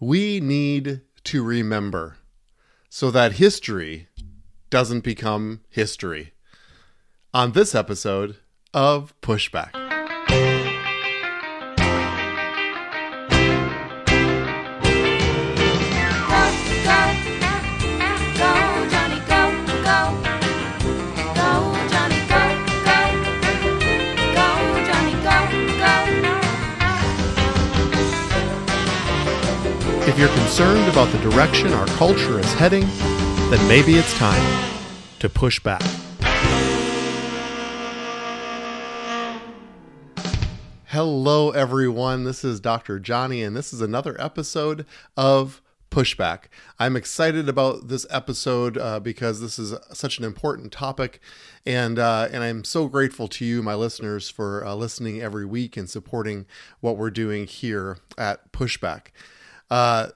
We need to remember so that history doesn't become history. On this episode of Pushback. If you're concerned about the direction our culture is heading, then maybe it's time to push back. Hello, everyone. This is Dr. Johnny, and this is another episode of Pushback. I'm excited about this episode uh, because this is such an important topic, and uh, and I'm so grateful to you, my listeners, for uh, listening every week and supporting what we're doing here at Pushback. Uh,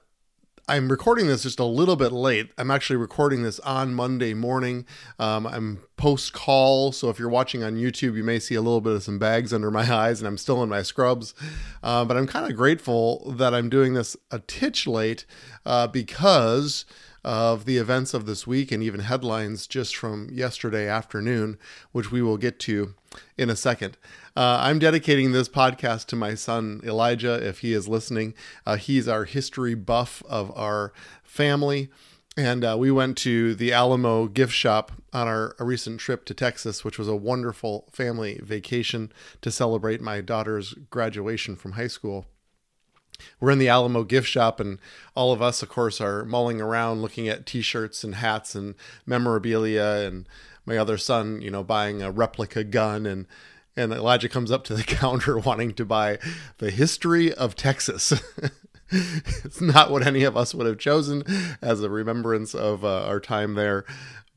I'm recording this just a little bit late. I'm actually recording this on Monday morning. Um, I'm post call, so if you're watching on YouTube, you may see a little bit of some bags under my eyes, and I'm still in my scrubs. Uh, but I'm kind of grateful that I'm doing this a titch late uh, because of the events of this week and even headlines just from yesterday afternoon, which we will get to in a second. Uh, I'm dedicating this podcast to my son Elijah, if he is listening. Uh, he's our history buff of our family. And uh, we went to the Alamo gift shop on our recent trip to Texas, which was a wonderful family vacation to celebrate my daughter's graduation from high school. We're in the Alamo gift shop, and all of us, of course, are mulling around looking at t shirts and hats and memorabilia. And my other son, you know, buying a replica gun and and Elijah comes up to the counter wanting to buy the history of Texas. it's not what any of us would have chosen as a remembrance of uh, our time there,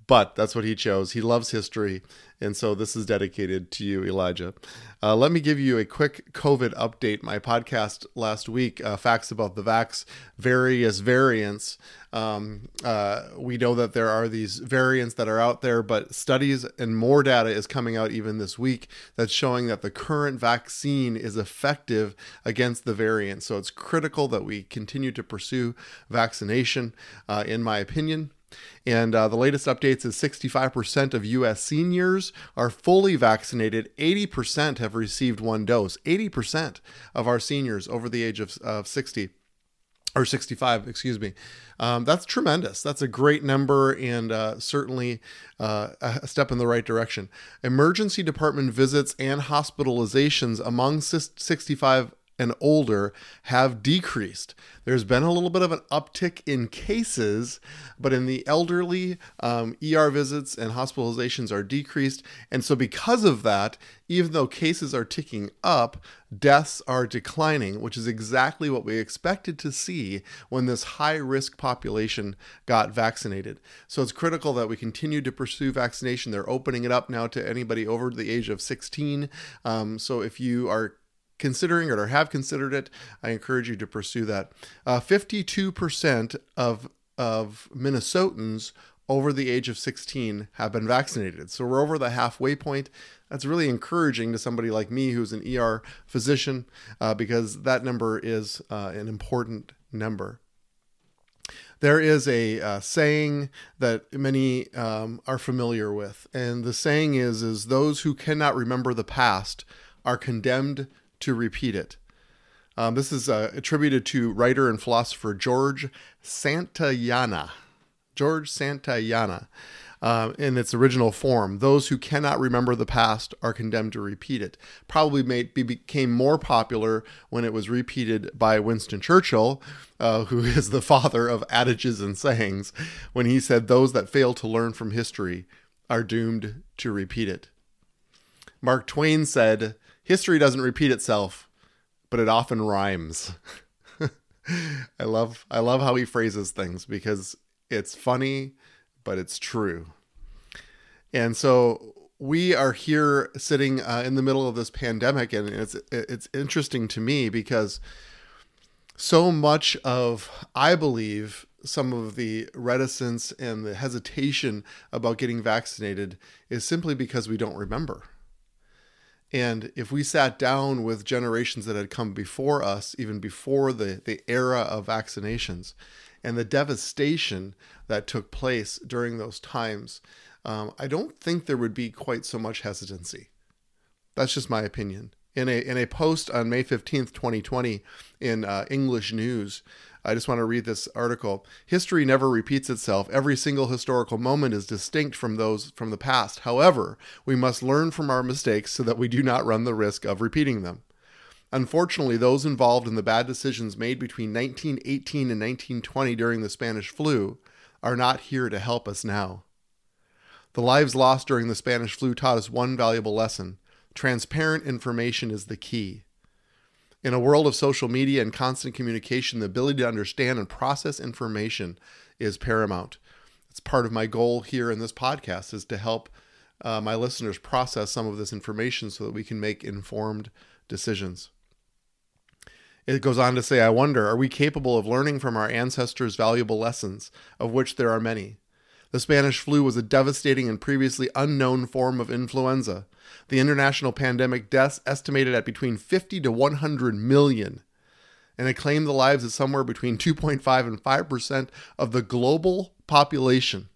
but that's what he chose. He loves history, and so this is dedicated to you, Elijah. Uh, let me give you a quick COVID update. My podcast last week, uh, Facts About the Vax, various variants. Um, uh, we know that there are these variants that are out there, but studies and more data is coming out even this week that's showing that the current vaccine is effective against the variant. So it's critical that we continue to pursue vaccination, uh, in my opinion. And uh, the latest updates is 65% of US seniors are fully vaccinated. 80% have received one dose. 80% of our seniors over the age of, of 60 or 65, excuse me. Um, that's tremendous. That's a great number and uh, certainly uh, a step in the right direction. Emergency department visits and hospitalizations among 65 and older have decreased. There's been a little bit of an uptick in cases, but in the elderly, um, ER visits and hospitalizations are decreased. And so, because of that, even though cases are ticking up, deaths are declining, which is exactly what we expected to see when this high risk population got vaccinated. So, it's critical that we continue to pursue vaccination. They're opening it up now to anybody over the age of 16. Um, so, if you are considering it or have considered it, I encourage you to pursue that. Uh, 52% of of Minnesotans over the age of 16 have been vaccinated. So we're over the halfway point. That's really encouraging to somebody like me who's an ER physician uh, because that number is uh, an important number. There is a uh, saying that many um, are familiar with, and the saying is: "is those who cannot remember the past are condemned to repeat it. Um, this is uh, attributed to writer and philosopher George Santayana. George Santayana. Uh, in its original form, those who cannot remember the past are condemned to repeat it. Probably made, became more popular when it was repeated by Winston Churchill, uh, who is the father of adages and sayings, when he said, Those that fail to learn from history are doomed to repeat it. Mark Twain said, history doesn't repeat itself, but it often rhymes. I love I love how he phrases things because it's funny, but it's true. And so we are here sitting uh, in the middle of this pandemic, and it's it's interesting to me because so much of I believe some of the reticence and the hesitation about getting vaccinated is simply because we don't remember And if we sat down with generations that had come before us, even before the, the era of vaccinations, and the devastation that took place during those times, um, I don't think there would be quite so much hesitancy. That's just my opinion. In a, in a post on May 15th, 2020, in uh, English News, I just want to read this article. History never repeats itself. Every single historical moment is distinct from those from the past. However, we must learn from our mistakes so that we do not run the risk of repeating them. Unfortunately, those involved in the bad decisions made between 1918 and 1920 during the Spanish flu are not here to help us now. The lives lost during the Spanish flu taught us one valuable lesson transparent information is the key. In a world of social media and constant communication, the ability to understand and process information is paramount. It's part of my goal here in this podcast is to help uh, my listeners process some of this information so that we can make informed decisions. It goes on to say, I wonder, are we capable of learning from our ancestors' valuable lessons, of which there are many? The Spanish flu was a devastating and previously unknown form of influenza. The international pandemic deaths estimated at between 50 to 100 million, and it claimed the lives of somewhere between 2.5 and 5% of the global population.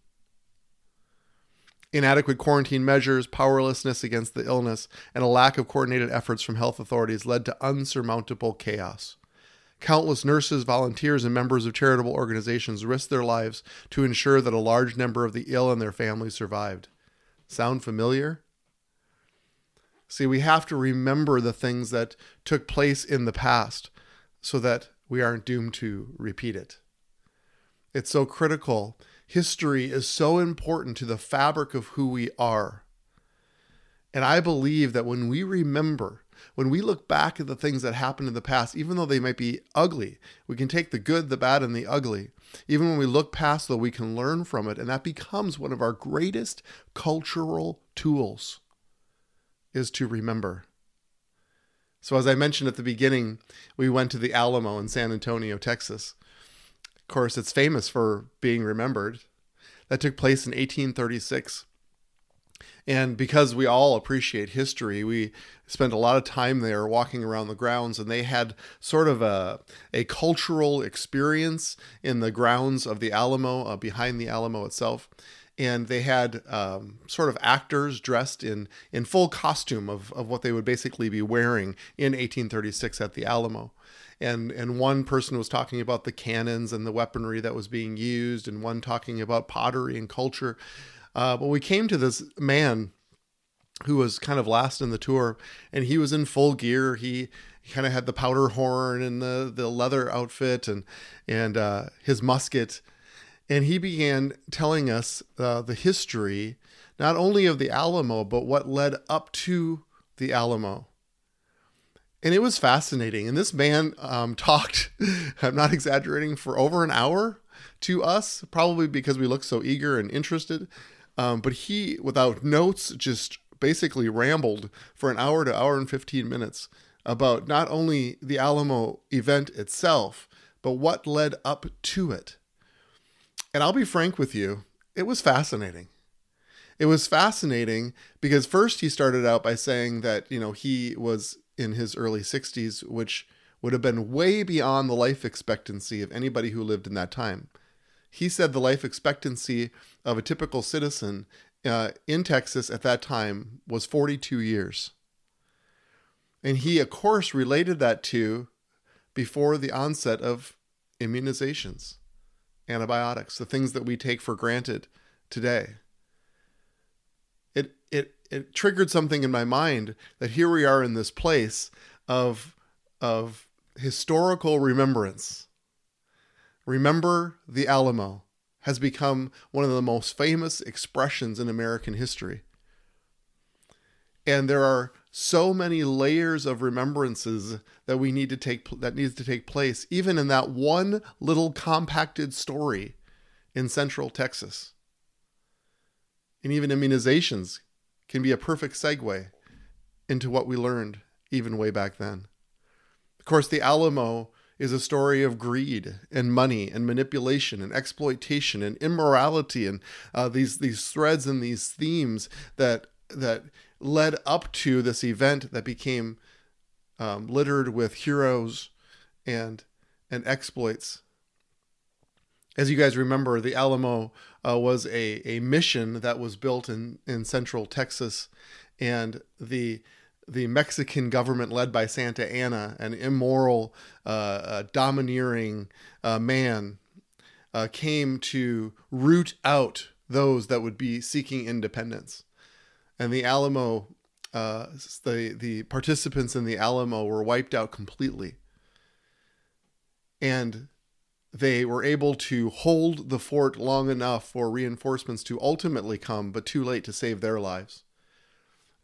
Inadequate quarantine measures, powerlessness against the illness, and a lack of coordinated efforts from health authorities led to unsurmountable chaos. Countless nurses, volunteers, and members of charitable organizations risked their lives to ensure that a large number of the ill and their families survived. Sound familiar? See, we have to remember the things that took place in the past so that we aren't doomed to repeat it. It's so critical. History is so important to the fabric of who we are. And I believe that when we remember, when we look back at the things that happened in the past, even though they might be ugly, we can take the good, the bad, and the ugly. Even when we look past, though, we can learn from it. And that becomes one of our greatest cultural tools is to remember. So, as I mentioned at the beginning, we went to the Alamo in San Antonio, Texas. Of course, it's famous for being remembered. That took place in 1836. And because we all appreciate history, we spent a lot of time there walking around the grounds, and they had sort of a, a cultural experience in the grounds of the Alamo, uh, behind the Alamo itself and they had um, sort of actors dressed in in full costume of, of what they would basically be wearing in 1836 at the Alamo. And, and one person was talking about the cannons and the weaponry that was being used, and one talking about pottery and culture. Uh, but we came to this man who was kind of last in the tour, and he was in full gear. He, he kind of had the powder horn and the, the leather outfit and and uh, his musket and he began telling us uh, the history not only of the Alamo, but what led up to the Alamo. And it was fascinating. And this man um, talked, I'm not exaggerating, for over an hour to us, probably because we looked so eager and interested. Um, but he, without notes, just basically rambled for an hour to hour and 15 minutes about not only the Alamo event itself, but what led up to it. And I'll be frank with you, it was fascinating. It was fascinating because first he started out by saying that, you know, he was in his early 60s, which would have been way beyond the life expectancy of anybody who lived in that time. He said the life expectancy of a typical citizen uh, in Texas at that time was 42 years. And he, of course, related that to before the onset of immunizations antibiotics, the things that we take for granted today. It it it triggered something in my mind that here we are in this place of of historical remembrance. Remember the Alamo has become one of the most famous expressions in American history. And there are so many layers of remembrances that we need to take that needs to take place even in that one little compacted story in central Texas. And even immunizations can be a perfect segue into what we learned even way back then. Of course, the Alamo is a story of greed and money and manipulation and exploitation and immorality and uh, these these threads and these themes that that led up to this event that became um, littered with heroes and and exploits. As you guys remember, the Alamo uh, was a, a mission that was built in, in central Texas, and the the Mexican government led by Santa Anna, an immoral, uh, uh, domineering man, uh, came to root out those that would be seeking independence. And the Alamo, uh, the the participants in the Alamo were wiped out completely. And they were able to hold the fort long enough for reinforcements to ultimately come, but too late to save their lives.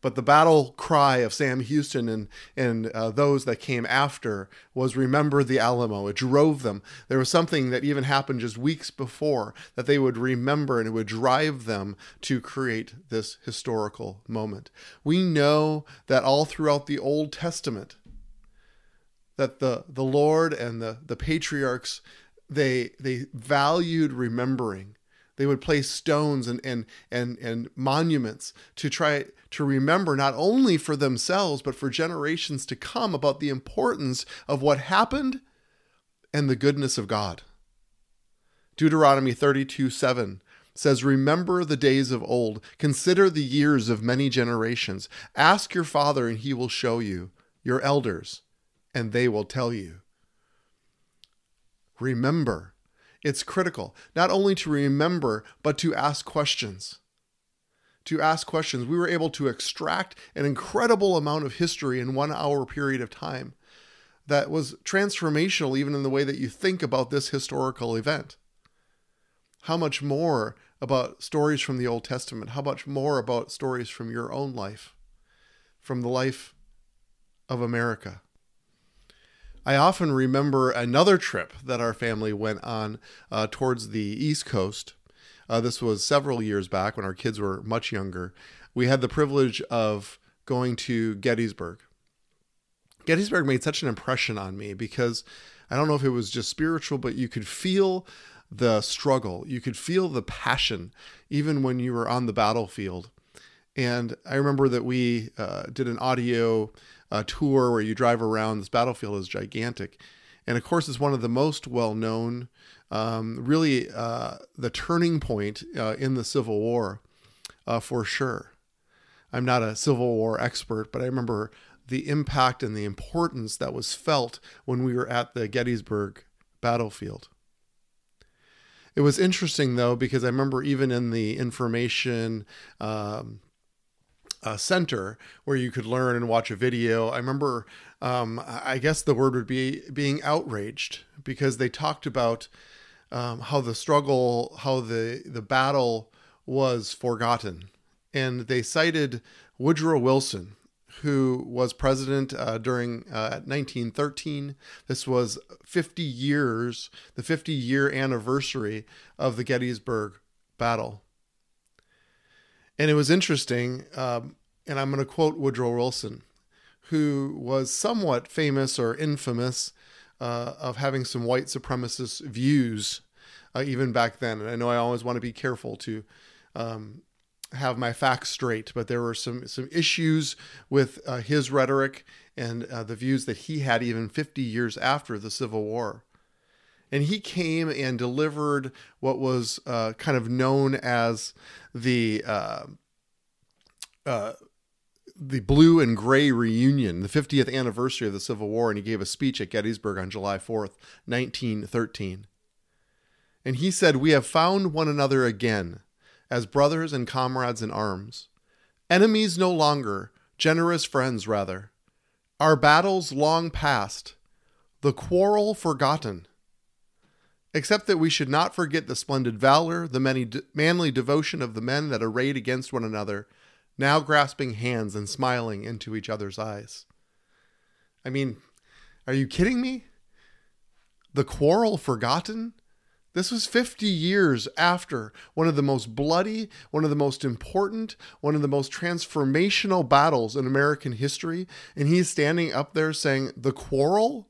But the battle cry of Sam Houston and and uh, those that came after was remember the Alamo. It drove them. There was something that even happened just weeks before that they would remember, and it would drive them to create this historical moment. We know that all throughout the Old Testament, that the the Lord and the the patriarchs they they valued remembering they would place stones and, and, and, and monuments to try to remember not only for themselves, but for generations to come about the importance of what happened and the goodness of God. Deuteronomy 32 7 says, Remember the days of old, consider the years of many generations. Ask your father, and he will show you, your elders, and they will tell you. Remember it's critical not only to remember, but to ask questions. To ask questions. We were able to extract an incredible amount of history in one hour period of time that was transformational, even in the way that you think about this historical event. How much more about stories from the Old Testament? How much more about stories from your own life, from the life of America? I often remember another trip that our family went on uh, towards the East Coast. Uh, this was several years back when our kids were much younger. We had the privilege of going to Gettysburg. Gettysburg made such an impression on me because I don't know if it was just spiritual, but you could feel the struggle. You could feel the passion even when you were on the battlefield. And I remember that we uh, did an audio uh, tour where you drive around. This battlefield is gigantic. And of course, it's one of the most well known, um, really, uh, the turning point uh, in the Civil War uh, for sure. I'm not a Civil War expert, but I remember the impact and the importance that was felt when we were at the Gettysburg battlefield. It was interesting though, because I remember even in the information um, uh, center where you could learn and watch a video. I remember, um, I guess the word would be being outraged because they talked about um, how the struggle, how the the battle was forgotten, and they cited Woodrow Wilson, who was president uh, during uh, 1913. This was 50 years, the 50 year anniversary of the Gettysburg battle. And it was interesting, um, and I'm going to quote Woodrow Wilson, who was somewhat famous or infamous uh, of having some white supremacist views uh, even back then. And I know I always want to be careful to um, have my facts straight, but there were some some issues with uh, his rhetoric and uh, the views that he had even 50 years after the Civil War. And he came and delivered what was uh, kind of known as the uh, uh, the blue and gray reunion, the 50th anniversary of the Civil War, and he gave a speech at Gettysburg on July 4th, 1913. And he said, We have found one another again as brothers and comrades in arms, enemies no longer, generous friends rather. Our battles long past, the quarrel forgotten except that we should not forget the splendid valor, the many manly devotion of the men that arrayed against one another, now grasping hands and smiling into each other's eyes. I mean, are you kidding me? The quarrel forgotten? This was 50 years after one of the most bloody, one of the most important, one of the most transformational battles in American history. And he's standing up there saying, The quarrel?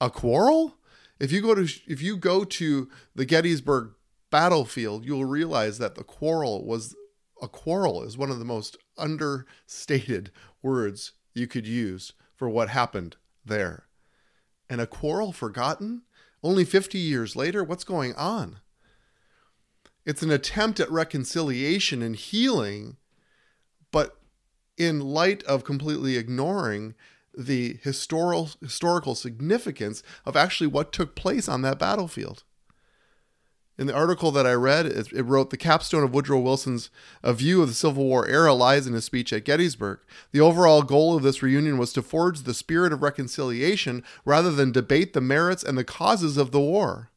A quarrel? If you go to if you go to the Gettysburg battlefield, you'll realize that the quarrel was a quarrel is one of the most understated words you could use for what happened there. And a quarrel forgotten? Only 50 years later? What's going on? It's an attempt at reconciliation and healing, but in light of completely ignoring the historical historical significance of actually what took place on that battlefield. In the article that I read, it, it, wrote the capstone of Woodrow Wilson's a view of the Civil War era lies in his speech at Gettysburg. The overall goal of this reunion was to forge the spirit of reconciliation rather than debate the merits and the causes of the war.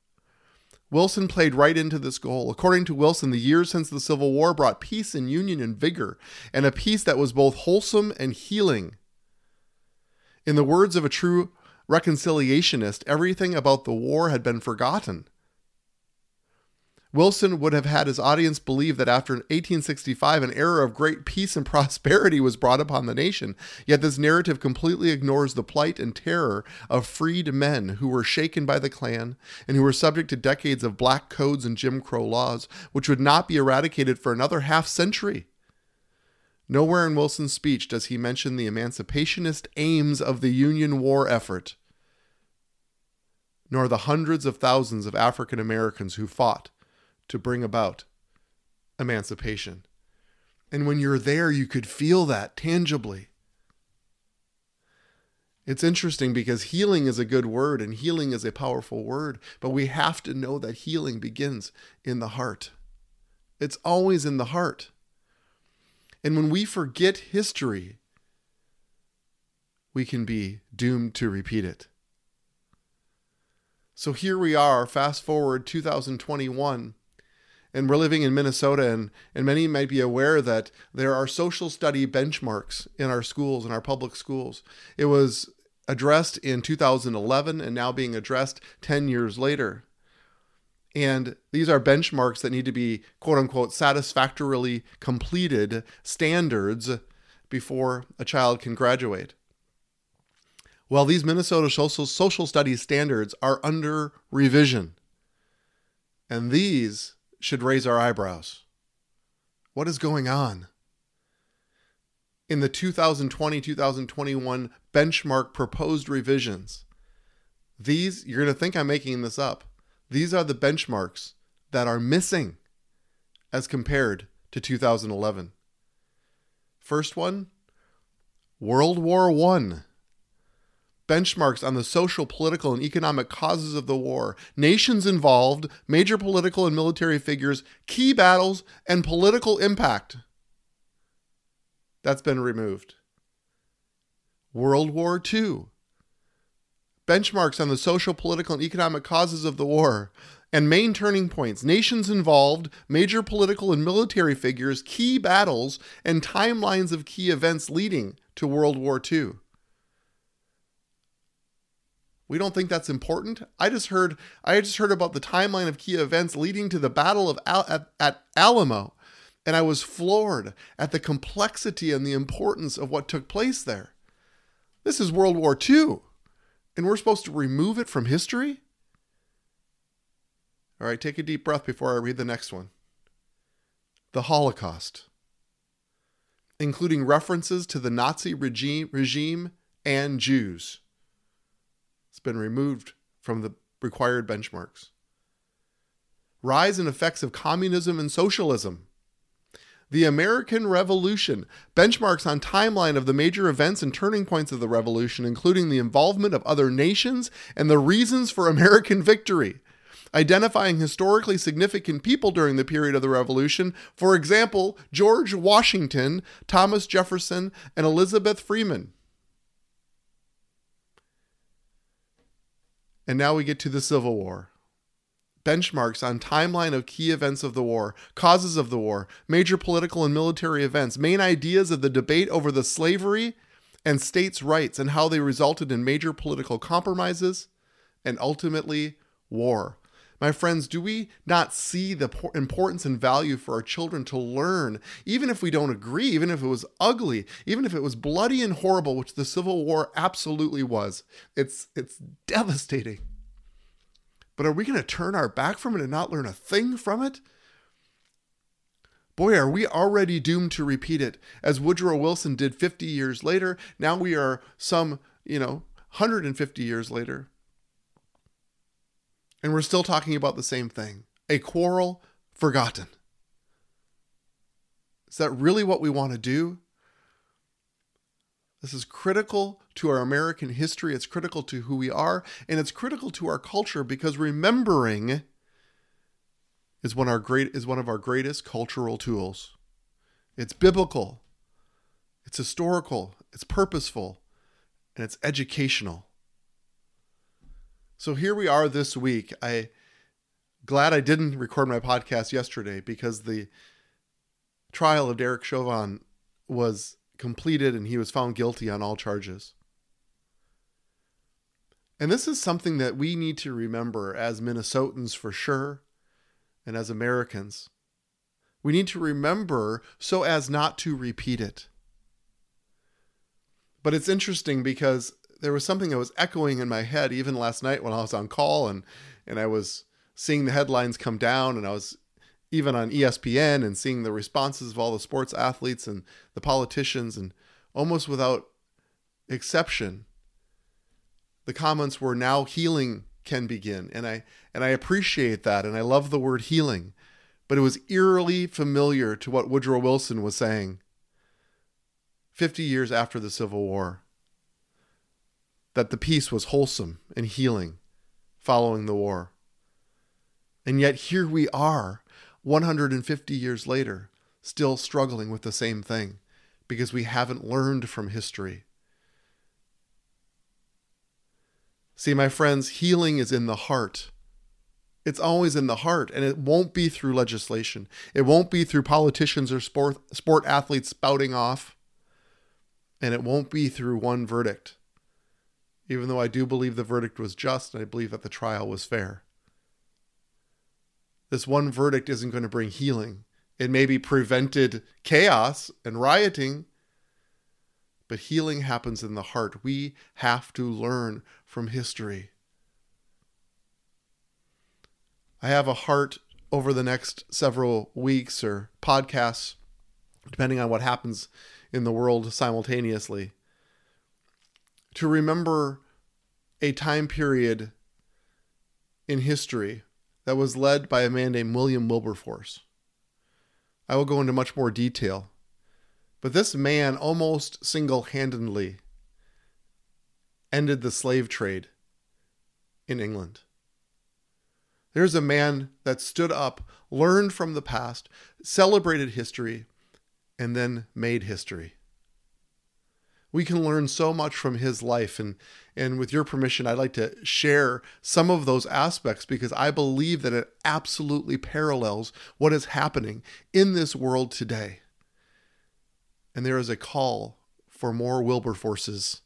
Wilson played right into this goal. According to Wilson, the years since the Civil War brought peace and union and vigor, and a peace that was both wholesome and healing. In the words of a true reconciliationist, everything about the war had been forgotten. Wilson would have had his audience believe that after 1865, an era of great peace and prosperity was brought upon the nation. Yet this narrative completely ignores the plight and terror of freed men who were shaken by the Klan and who were subject to decades of black codes and Jim Crow laws, which would not be eradicated for another half century. Nowhere in Wilson's speech does he mention the emancipationist aims of the Union war effort, nor the hundreds of thousands of African Americans who fought to bring about emancipation. And when you're there, you could feel that tangibly. It's interesting because healing is a good word and healing is a powerful word, but we have to know that healing begins in the heart. It's always in the heart. And when we forget history, we can be doomed to repeat it. So here we are, fast forward 2021, and we're living in Minnesota, and, and many might be aware that there are social study benchmarks in our schools, in our public schools. It was addressed in 2011 and now being addressed 10 years later. And these are benchmarks that need to be, quote unquote, satisfactorily completed standards before a child can graduate. Well, these Minnesota social, social studies standards are under revision. And these should raise our eyebrows. What is going on? In the 2020 2021 benchmark proposed revisions, these, you're going to think I'm making this up, these are the benchmarks that are missing as compared to 2011. First one World War I benchmarks on the social, political, and economic causes of the war, nations involved, major political and military figures, key battles, and political impact. That's been removed. World War II. Benchmarks on the social, political, and economic causes of the war and main turning points, nations involved, major political and military figures, key battles, and timelines of key events leading to World War II. We don't think that's important. I just heard I just heard about the timeline of key events leading to the Battle of Al- at, at Alamo, and I was floored at the complexity and the importance of what took place there. This is World War II, and we're supposed to remove it from history? All right, take a deep breath before I read the next one. The Holocaust, including references to the Nazi regime, regime and Jews. It's been removed from the required benchmarks. Rise and effects of communism and socialism. The American Revolution benchmarks on timeline of the major events and turning points of the revolution, including the involvement of other nations and the reasons for American victory, identifying historically significant people during the period of the revolution, for example, George Washington, Thomas Jefferson, and Elizabeth Freeman. And now we get to the Civil War. Benchmarks on timeline of key events of the war, causes of the war, major political and military events, main ideas of the debate over the slavery and states' rights, and how they resulted in major political compromises and ultimately war. My friends, do we not see the importance and value for our children to learn, even if we don't agree, even if it was ugly, even if it was bloody and horrible, which the Civil War absolutely was? It's, it's devastating. But are we going to turn our back from it and not learn a thing from it? boy, are we already doomed to repeat it. As Woodrow Wilson did 50 years later, now we are some, you know, 150 years later. And we're still talking about the same thing a quarrel forgotten. Is that really what we want to do? This is critical to our American history. It's critical to who we are, and it's critical to our culture because remembering is one, our great, is one of our greatest cultural tools. It's biblical, it's historical, it's purposeful, and it's educational. So here we are this week. I glad I didn't record my podcast yesterday because the trial of Derek Chauvin was completed and he was found guilty on all charges. And this is something that we need to remember as Minnesotans for sure and as Americans. We need to remember so as not to repeat it. But it's interesting because there was something that was echoing in my head even last night when I was on call and, and I was seeing the headlines come down and I was even on ESPN and seeing the responses of all the sports athletes and the politicians, and almost without exception, the comments were now healing can begin. And I and I appreciate that and I love the word healing. But it was eerily familiar to what Woodrow Wilson was saying 50 years after the Civil War. That the peace was wholesome and healing following the war. And yet here we are 150 years later, still struggling with the same thing because we haven't learned from history. See, my friends, healing is in the heart. It's always in the heart, and it won't be through legislation. It won't be through politicians or sport, sport athletes spouting off, and it won't be through one verdict. Even though I do believe the verdict was just, and I believe that the trial was fair. This one verdict isn't going to bring healing. It maybe prevented chaos and rioting, but healing happens in the heart. We have to learn from history. I have a heart over the next several weeks or podcasts, depending on what happens in the world simultaneously, to remember a time period in history that was led by a man named William Wilberforce. I will go into much more detail, but this man almost single handedly ended the slave trade in England. There's a man that stood up, learned from the past, celebrated history, and then made history we can learn so much from his life and and with your permission I'd like to share some of those aspects because I believe that it absolutely parallels what is happening in this world today. And there is a call for more Wilberforces.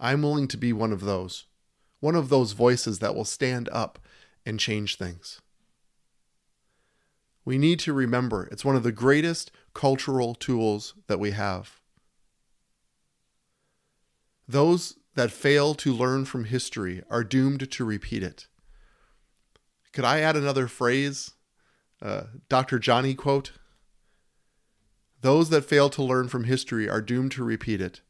I'm willing to be one of those. One of those voices that will stand up and change things. We need to remember it's one of the greatest cultural tools that we have. Those that fail to learn from history are doomed to repeat it. Could I add another phrase? Uh, Dr. Johnny quote Those that fail to learn from history are doomed to repeat it,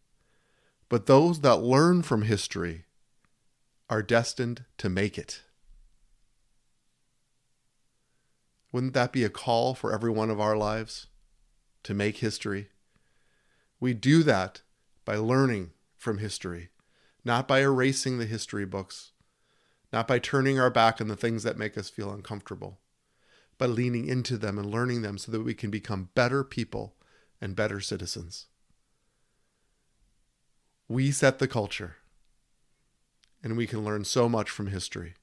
but those that learn from history are destined to make it. Wouldn't that be a call for every one of our lives to make history? We do that by learning from history, not by erasing the history books, not by turning our back on the things that make us feel uncomfortable, but leaning into them and learning them so that we can become better people and better citizens. We set the culture, and we can learn so much from history.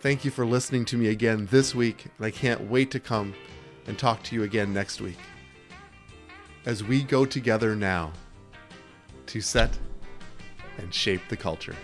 Thank you for listening to me again this week, and I can't wait to come and talk to you again next week. As we go together now, to set and shape the culture.